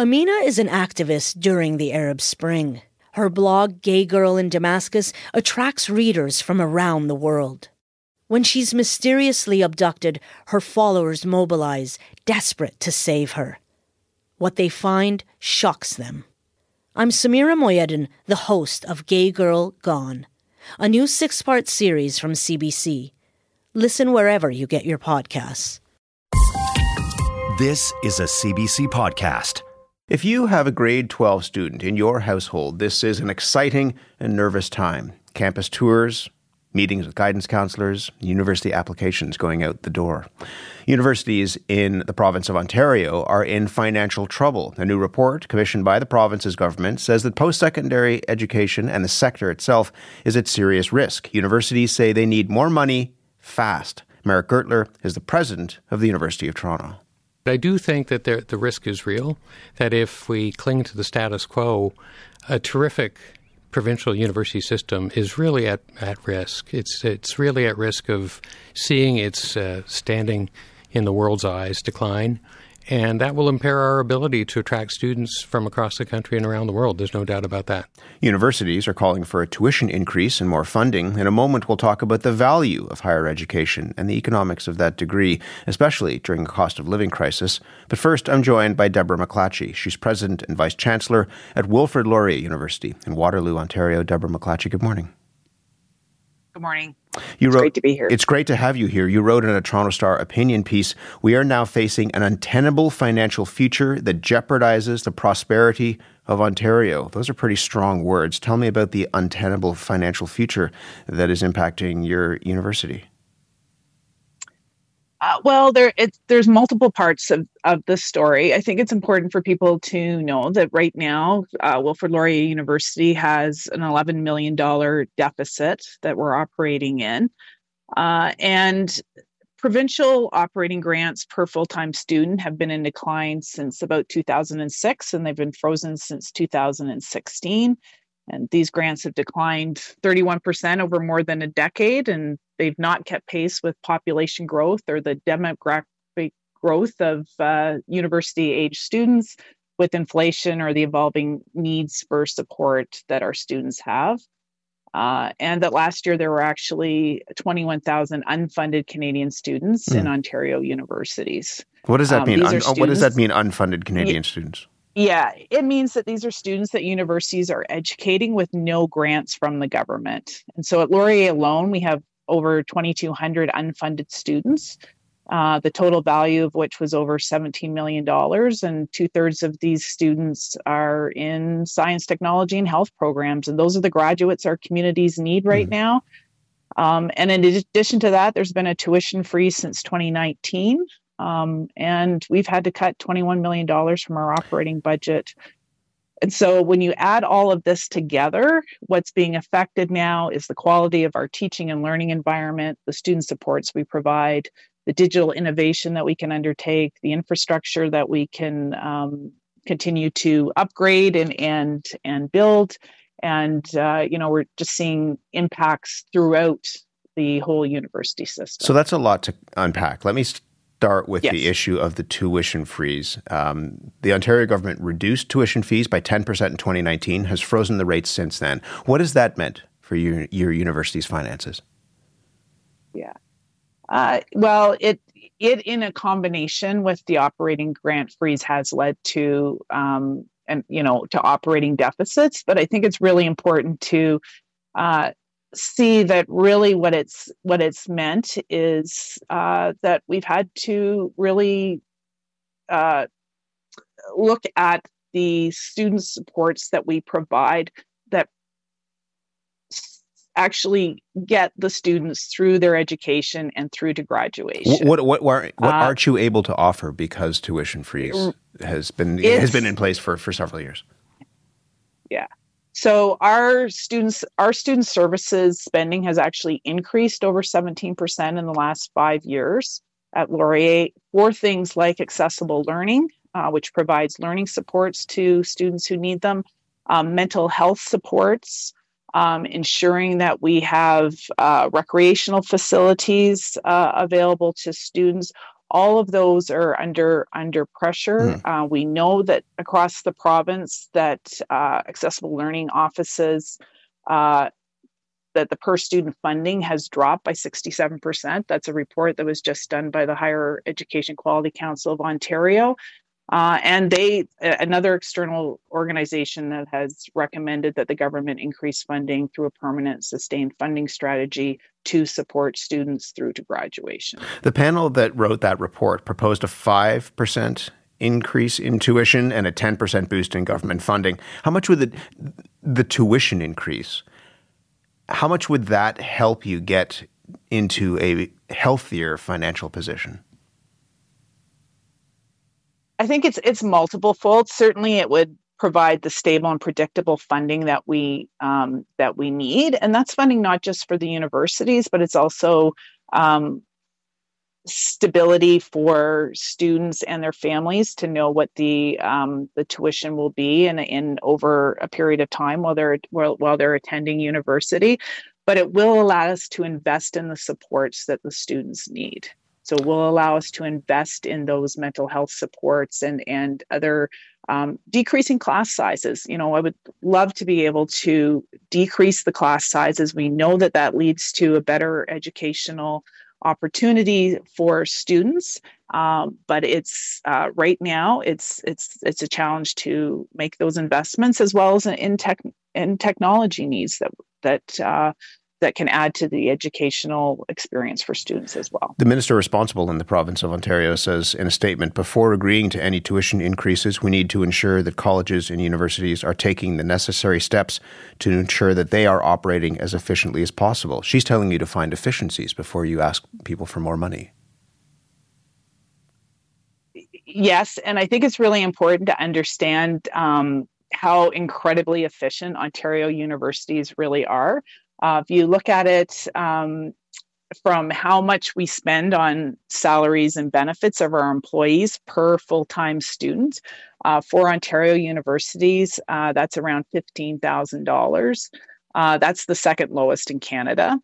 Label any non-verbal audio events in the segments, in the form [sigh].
Amina is an activist during the Arab Spring. Her blog, Gay Girl in Damascus, attracts readers from around the world. When she's mysteriously abducted, her followers mobilize, desperate to save her. What they find shocks them. I'm Samira Mohyeddin, the host of Gay Girl Gone, a new six part series from CBC. Listen wherever you get your podcasts. This is a CBC podcast. If you have a grade 12 student in your household, this is an exciting and nervous time. Campus tours, meetings with guidance counselors, university applications going out the door. Universities in the province of Ontario are in financial trouble. A new report commissioned by the province's government says that post secondary education and the sector itself is at serious risk. Universities say they need more money fast. Meric Gertler is the president of the University of Toronto. I do think that there, the risk is real, that if we cling to the status quo, a terrific provincial university system is really at, at risk. It's, it's really at risk of seeing its uh, standing in the world's eyes decline and that will impair our ability to attract students from across the country and around the world. There's no doubt about that. Universities are calling for a tuition increase and more funding. In a moment, we'll talk about the value of higher education and the economics of that degree, especially during a cost of living crisis. But first, I'm joined by Deborah MacLatchy. She's president and vice chancellor at Wilfrid Laurier University in Waterloo, Ontario. Deborah MacLatchy, good morning. Good morning. You it's wrote, great to be here. It's great to have you here. You wrote in a Toronto Star opinion piece We are now facing an untenable financial future that jeopardizes the prosperity of Ontario. Those are pretty strong words. Tell me about the untenable financial future that is impacting your university. Uh, well, there it, there's multiple parts of, of the story. I think it's important for people to know that right now, uh, Wilfrid Laurier University has an $11 million deficit that we're operating in. Uh, and provincial operating grants per full time student have been in decline since about 2006, and they've been frozen since 2016. And these grants have declined 31% over more than a decade, and they've not kept pace with population growth or the demographic growth of uh, university age students with inflation or the evolving needs for support that our students have. Uh, and that last year there were actually 21,000 unfunded Canadian students mm. in hmm. Ontario universities. What does that um, mean? Un- what does that mean, unfunded Canadian students? Yeah, it means that these are students that universities are educating with no grants from the government. And so at Laurier alone, we have over 2,200 unfunded students, uh, the total value of which was over $17 million. And two thirds of these students are in science, technology, and health programs. And those are the graduates our communities need right mm. now. Um, and in addition to that, there's been a tuition freeze since 2019. Um, and we've had to cut $21 million from our operating budget. And so when you add all of this together, what's being affected now is the quality of our teaching and learning environment, the student supports we provide, the digital innovation that we can undertake, the infrastructure that we can um, continue to upgrade and and and build. And uh, you know, we're just seeing impacts throughout the whole university system. So that's a lot to unpack. Let me start with yes. the issue of the tuition freeze. Um, the Ontario government reduced tuition fees by 10% in 2019, has frozen the rates since then. What has that meant for your, your university's finances? Yeah. Uh, well, it it in a combination with the operating grant freeze has led to um, and you know to operating deficits. But I think it's really important to uh, see that really what it's what it's meant is uh, that we've had to really uh, look at the student supports that we provide that actually get the students through their education and through to graduation. What what what, what uh, aren't you able to offer because tuition freeze has been has been in place for for several years? Yeah. So our students, our student services spending has actually increased over 17% in the last five years at Laurier for things like accessible learning, uh, which provides learning supports to students who need them, um, mental health supports, um, ensuring that we have uh, recreational facilities uh, available to students, all of those are under under pressure. Mm. Uh, we know that across the province that uh, accessible learning offices uh, that the per student funding has dropped by 67%. That's a report that was just done by the Higher Education Quality Council of Ontario. Uh, and they, another external organization that has recommended that the government increase funding through a permanent sustained funding strategy to support students through to graduation. The panel that wrote that report proposed a 5% increase in tuition and a 10% boost in government funding. How much would the, the tuition increase? How much would that help you get into a healthier financial position? I think it's it's multiple fold. Certainly, it would provide the stable and predictable funding that we um, that we need, and that's funding not just for the universities, but it's also um, stability for students and their families to know what the um, the tuition will be in in over a period of time while they're while, while they're attending university. But it will allow us to invest in the supports that the students need. So will allow us to invest in those mental health supports and and other um, decreasing class sizes. You know, I would love to be able to decrease the class sizes. We know that that leads to a better educational opportunity for students, um, but it's uh, right now it's it's it's a challenge to make those investments as well as in tech in technology needs that that uh, that can add to the educational experience for students as well. The minister responsible in the province of Ontario says in a statement before agreeing to any tuition increases, we need to ensure that colleges and universities are taking the necessary steps to ensure that they are operating as efficiently as possible. She's telling you to find efficiencies before you ask people for more money. Yes, and I think it's really important to understand um, how incredibly efficient Ontario universities really are. Uh, if you look at it um, from how much we spend on salaries and benefits of our employees per full time student, uh, for Ontario universities, uh, that's around $15,000. Uh, that's the second lowest in Canada.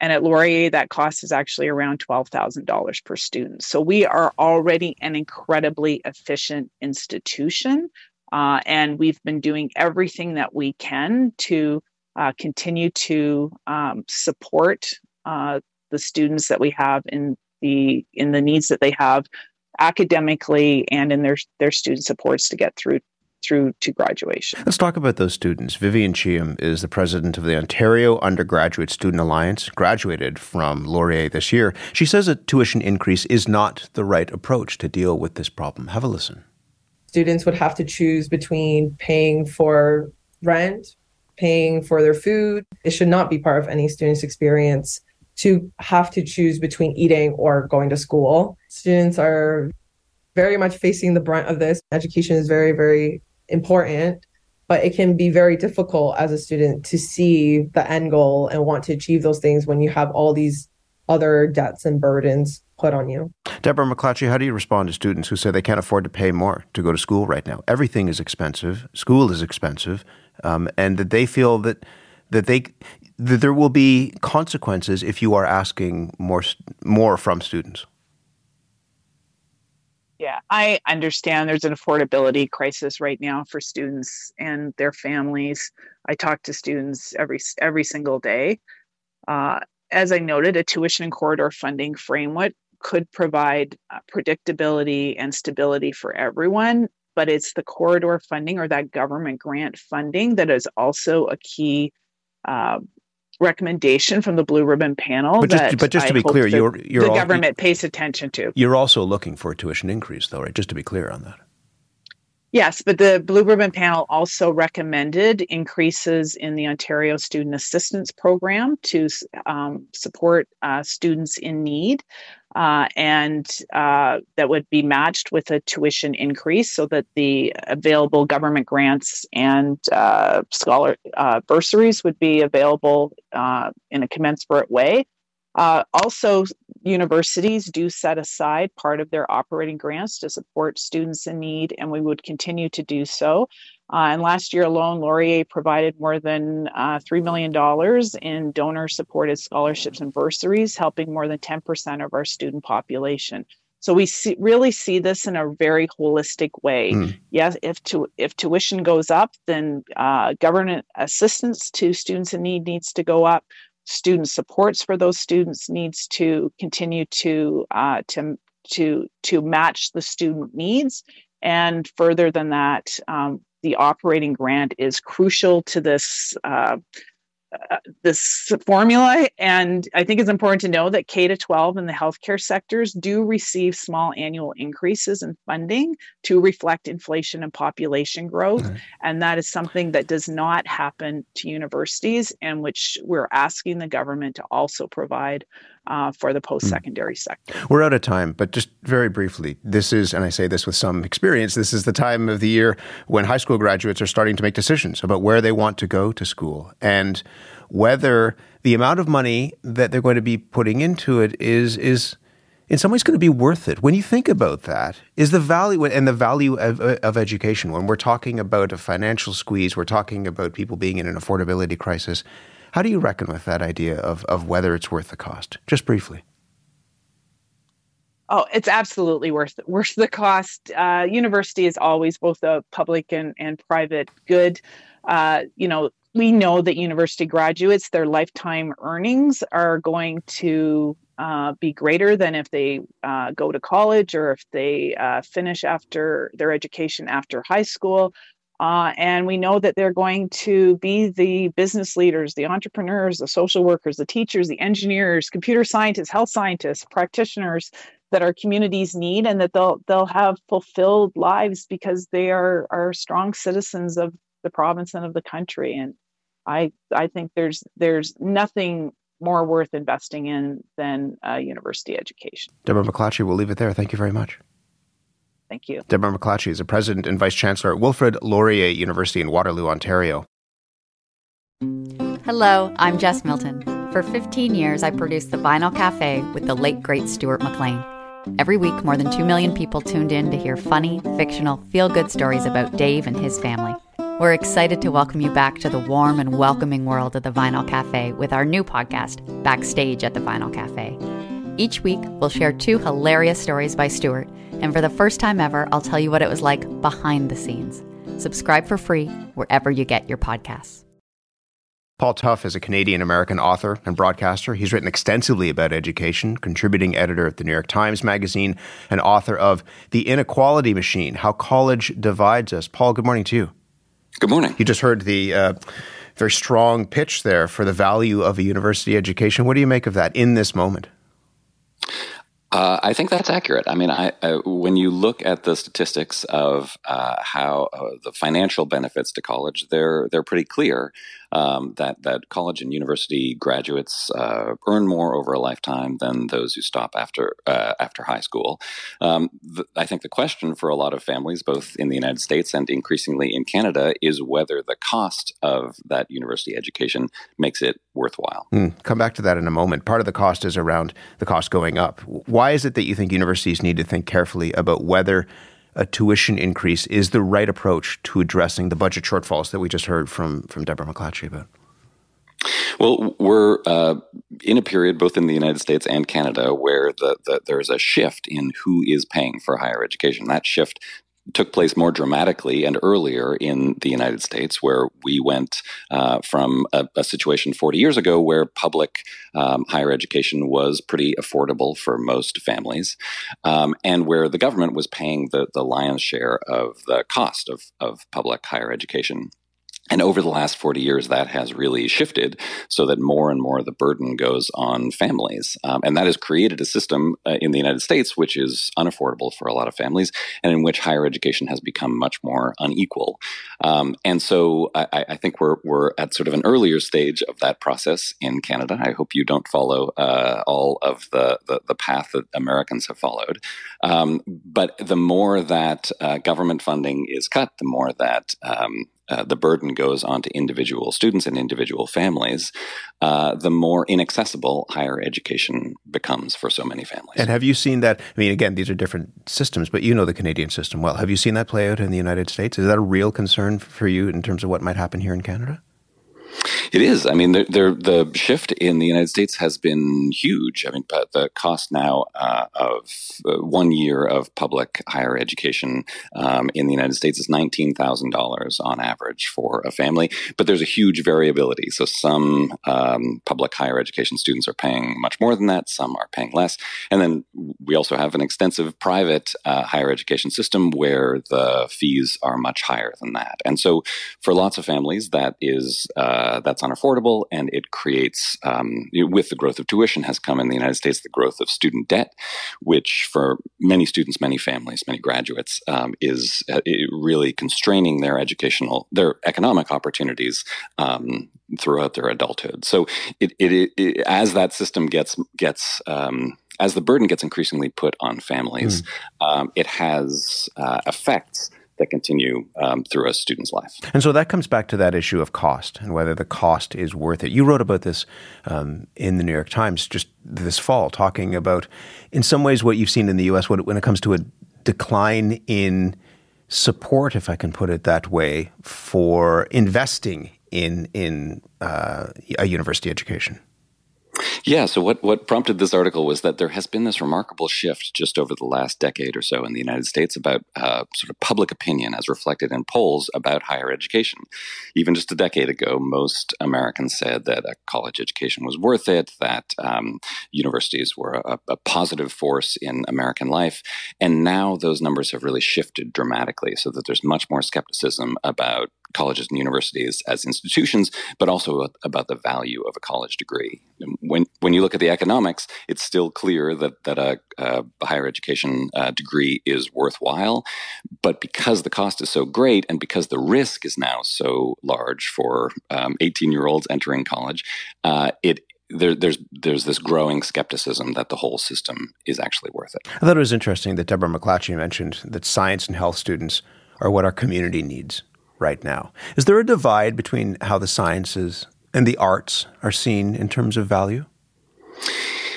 And at Laurier, that cost is actually around $12,000 per student. So we are already an incredibly efficient institution. Uh, and we've been doing everything that we can to uh, continue to um, support uh, the students that we have in the in the needs that they have academically and in their their student supports to get through through to graduation. Let's talk about those students. Vivian Cheam is the president of the Ontario Undergraduate Student Alliance, graduated from Laurier this year. She says a tuition increase is not the right approach to deal with this problem. Have a listen. Students would have to choose between paying for rent paying for their food. It should not be part of any student's experience to have to choose between eating or going to school. Students are very much facing the brunt of this. Education is very, very important, but it can be very difficult as a student to see the end goal and want to achieve those things when you have all these other debts and burdens put on you. Deborah MacLatchy, how do you respond to students who say they can't afford to pay more to go to school right now? Everything is expensive. School is expensive um, and that they feel that that they that there will be consequences if you are asking more more from students. Yeah, I understand there's an affordability crisis right now for students and their families. I talk to students every every single day. Uh, as I noted, a tuition and corridor funding framework could provide uh, predictability and stability for everyone but it's the corridor funding or that government grant funding that is also a key uh, recommendation from the blue ribbon panel. But just, but just to be clear, you're, you're the all, government pays attention to. You're also looking for a tuition increase, though, right? Just to be clear on that. Yes, but the Blue Ribbon panel also recommended increases in the Ontario Student Assistance Program to um, support uh, students in need uh, and uh, that would be matched with a tuition increase so that the available government grants and uh, scholar uh, bursaries would be available uh, in a commensurate way. Uh, also, universities do set aside part of their operating grants to support students in need, and we would continue to do so. Uh, and last year alone, Laurier provided more than uh, $3 million in donor supported scholarships and bursaries, helping more than 10% of our student population. So we see, really see this in a very holistic way. Mm. Yes, if to, if tuition goes up, then uh, government assistance to students in need needs to go up. Student supports for those students needs to continue to uh, to to to match the student needs. And further than that, um, the operating grant is crucial to this uh, uh, this formula. And I think it's important to know that K to 12 and the healthcare sectors do receive small annual increases in funding to reflect inflation and population growth. Mm-hmm. And that is something that does not happen to universities, and which we're asking the government to also provide uh, for the post secondary mm. sector. We're out of time, but just very briefly, this is, and I say this with some experience, this is the time of the year when high school graduates are starting to make decisions about where they want to go to school and whether the amount of money that they're going to be putting into it is is in some ways going to be worth it. When you think about that, is the value and the value of, of education, when we're talking about a financial squeeze, we're talking about people being in an affordability crisis, how do you reckon with that idea of, of whether it's worth the cost? Just briefly. Oh, it's absolutely worth worth the cost. Uh, university is always both a public and, and private good. Uh, you know, we know that university graduates, their lifetime earnings are going to uh, be greater than if they uh, go to college or if they uh, finish after their education after high school. Uh, and we know that they're going to be the business leaders, the entrepreneurs, the social workers, the teachers, the engineers, computer scientists, health scientists, practitioners that our communities need, and that they'll they'll have fulfilled lives because they are are strong citizens of the province and of the country. And I I think there's there's nothing more worth investing in than a university education. Deborah MacLatchy, we'll leave it there. Thank you very much. Thank you. Deborah MacLatchy is a president and vice chancellor at Wilfrid Laurier University in Waterloo, Ontario. Hello, I'm Jess Milton. For 15 years, I produced The Vinyl Cafe with the late, great Stuart McLean. Every week, more than 2 million people tuned in to hear funny, fictional, feel good stories about Dave and his family. We're excited to welcome you back to the warm and welcoming world of the Vinyl Cafe with our new podcast, Backstage at the Vinyl Cafe. Each week, we'll share two hilarious stories by Stuart and for the first time ever, I'll tell you what it was like behind the scenes. Subscribe for free wherever you get your podcasts. Paul Tough is a Canadian American author and broadcaster. He's written extensively about education, contributing editor at the New York Times Magazine, and author of The Inequality Machine How College Divides Us. Paul, good morning to you. Good morning. You just heard the uh, very strong pitch there for the value of a university education. What do you make of that in this moment? Uh, I think that's accurate. I mean, I, when you look at the statistics of uh, how uh, the financial benefits to college, they're they're pretty clear um, that that college and university graduates uh, earn more over a lifetime than those who stop after uh, after high school. Um, th- I think the question for a lot of families, both in the United States and increasingly in Canada, is whether the cost of that university education makes it worthwhile. Mm, come back to that in a moment. Part of the cost is around the cost going up. Why is it that you think universities need to think carefully about whether a tuition increase is the right approach to addressing the budget shortfalls that we just heard from from Deborah MacLatchy about? Well, we're uh, in a period both in the United States and Canada where the, the, there's a shift in who is paying for higher education. That shift took place more dramatically and earlier in the United States, where we went uh, from a, a, situation 40 years ago where public um, higher education was pretty affordable for most families, um, and where the government was paying the, the lion's share of the cost of, of public higher education. And over the last 40 years, that has really shifted so that more and more of the burden goes on families. Um, and that has created a system uh, in the United States which is unaffordable for a lot of families and in which higher education has become much more unequal. Um, and so I, I, think we're, we're at sort of an earlier stage of that process in Canada. I hope you don't follow uh, all of the, the, the, path that Americans have followed. Um, but the more that uh, government funding is cut, the more that um, uh, the burden goes on to individual students and individual families, uh, the more inaccessible higher education becomes for so many families. And have you seen that? I mean, again, these are different systems, but you know the Canadian system well. Have you seen that play out in the United States? Is that a real concern for you in terms of what might happen here in Canada? It is. I mean, the, the, shift in the United States has been huge. I mean, but the cost now uh, of uh, one year of public higher education um, in the United States is nineteen thousand dollars on average for a family. But there's a huge variability. So some um, public higher education students are paying much more than that. Some are paying less. And then we also have an extensive private uh, higher education system where the fees are much higher than that. And so for lots of families, that is uh, that's unaffordable, and it creates um, with the growth of tuition has come in the United States the growth of student debt, which for many students, many families, many graduates um, is uh, really constraining their educational, their economic opportunities um, throughout their adulthood. So it, it, it, as that system gets gets um, as the burden gets increasingly put on families, mm. um, it has uh, effects that continue um, through a student's life. And so that comes back to that issue of cost and whether the cost is worth it. You wrote about this um, in the New York Times just this fall, talking about, in some ways, what you've seen in the U.S. when, it comes to a decline in support, if I can put it that way, for investing in in uh, a university education. Yeah. So what what prompted this article was that there has been this remarkable shift just over the last decade or so in the United States about uh, sort of public opinion as reflected in polls about higher education. Even just a decade ago, most Americans said that a college education was worth it, that um, universities were a, a positive force in American life, and now those numbers have really shifted dramatically, so that there's much more skepticism about colleges and universities as institutions, but also about the value of a college degree. When when you look at the economics, it's still clear that that a, a higher education uh, degree is worthwhile, but because the cost is so great and because the risk is now so large for 18 um, year olds entering college, uh, it there, there's there's this growing skepticism that the whole system is actually worth it. I thought it was interesting that Deborah MacLatchy mentioned that science and health students are what our community needs right now. Is there a divide between how the sciences and the arts are seen in terms of value?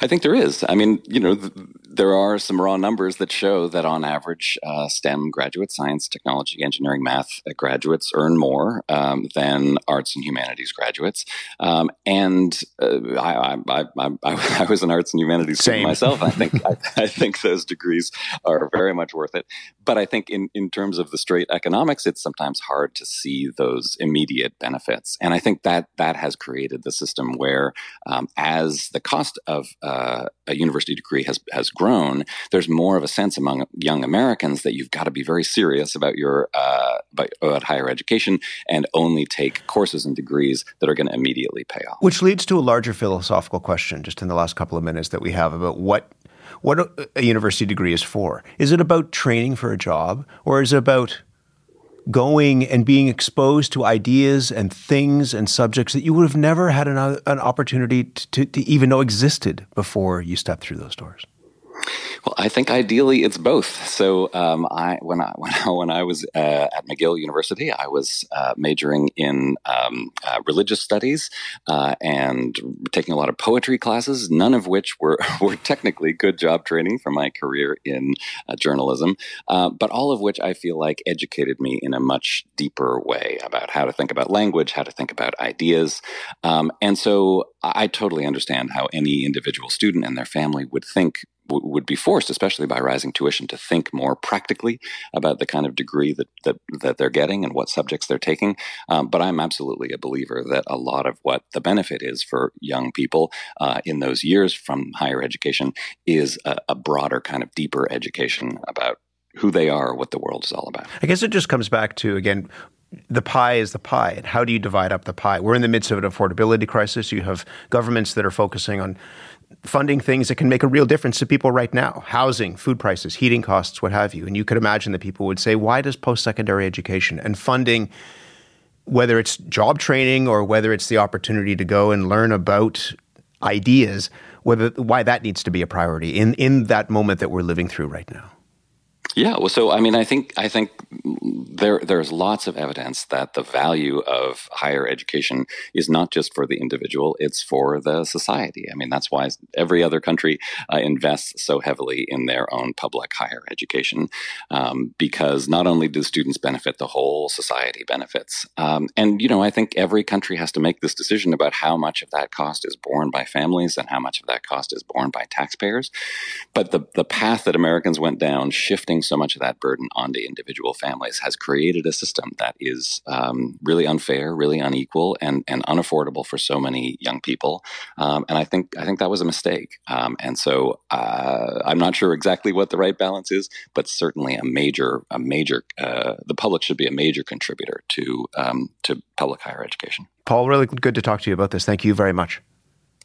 I think there is. I mean, you know, th- there are some raw numbers that show that on average, uh, STEM graduate science, technology, engineering, math graduates earn more um, than arts and humanities graduates. Um, and uh, I, I, I, I, [laughs] was an arts and humanities student myself. I think [laughs] I, think those degrees are very much worth it. But I think in, in terms of the straight economics, it's sometimes hard to see those immediate benefits. And I think that that has created the system where, um, as the cost of uh, a university degree has has grown, there's more of a sense among young Americans that you've got to be very serious about your uh, about, higher education and only take courses and degrees that are going to immediately pay off. Which leads to a larger philosophical question, just in the last couple of minutes that we have about what what a university degree is for. Is it about training for a job, or is it about going and being exposed to ideas and things and subjects that you would have never had an, an opportunity to, to even know existed before you stepped through those doors? Well, I think ideally it's both. So um, I when I [laughs] when I, when I was uh, at McGill University, I was uh, majoring in um, uh, religious studies uh, and taking a lot of poetry classes. None of which were [laughs] were technically good job training for my career in uh, journalism, uh, but all of which I feel like educated me in a much deeper way about how to think about language, how to think about ideas, um, and so I totally understand how any individual student and their family would think would be forced, especially by rising tuition, to think more practically about the kind of degree that that, that they're getting and what subjects they're taking. Um, but I'm absolutely a believer that a lot of what the benefit is for young people uh, in those years from higher education is a, a broader kind of deeper education about who they are, what the world is all about. I guess it just comes back to again the pie is the pie. And how do you divide up the pie? We're in the midst of an affordability crisis. You have governments that are focusing on funding things that can make a real difference to people right now housing, food prices, heating costs, what have you. And you could imagine that people would say, why does post secondary education and funding, whether it's job training or whether it's the opportunity to go and learn about ideas, whether why that needs to be a priority in, in that moment that we're living through right now? Yeah, well, so I mean, I think I think there there's lots of evidence that the value of higher education is not just for the individual; it's for the society. I mean, that's why every other country uh, invests so heavily in their own public higher education, um, because not only do students benefit, the whole society benefits. Um, and you know, I think every country has to make this decision about how much of that cost is borne by families and how much of that cost is borne by taxpayers. But the the path that Americans went down, shifting so much of that burden onto individual families has created a system that is um, really unfair, really unequal, and, and unaffordable for so many young people. Um, and I think I think that was a mistake. Um, and so uh, I'm not sure exactly what the right balance is, but certainly a major a major uh, the public should be a major contributor to um, to public higher education. Paul, really good to talk to you about this. Thank you very much.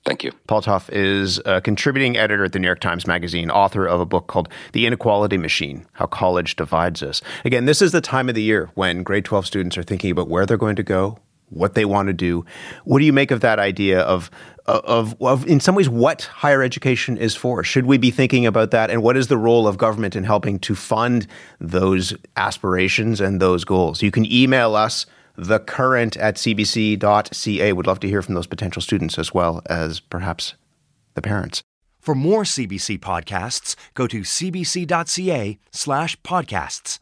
Thank you. Paul Tough is a contributing editor at the New York Times Magazine, author of a book called The Inequality Machine How College Divides Us. Again, this is the time of the year when grade 12 students are thinking about where they're going to go, what they want to do. What do you make of that idea of, of, of, in some ways, what higher education is for? Should we be thinking about that? And what is the role of government in helping to fund those aspirations and those goals? You can email us the current at cbc.ca. Would love to hear from those potential students as well as perhaps the parents. For more CBC podcasts, go to cbc.ca slash podcasts.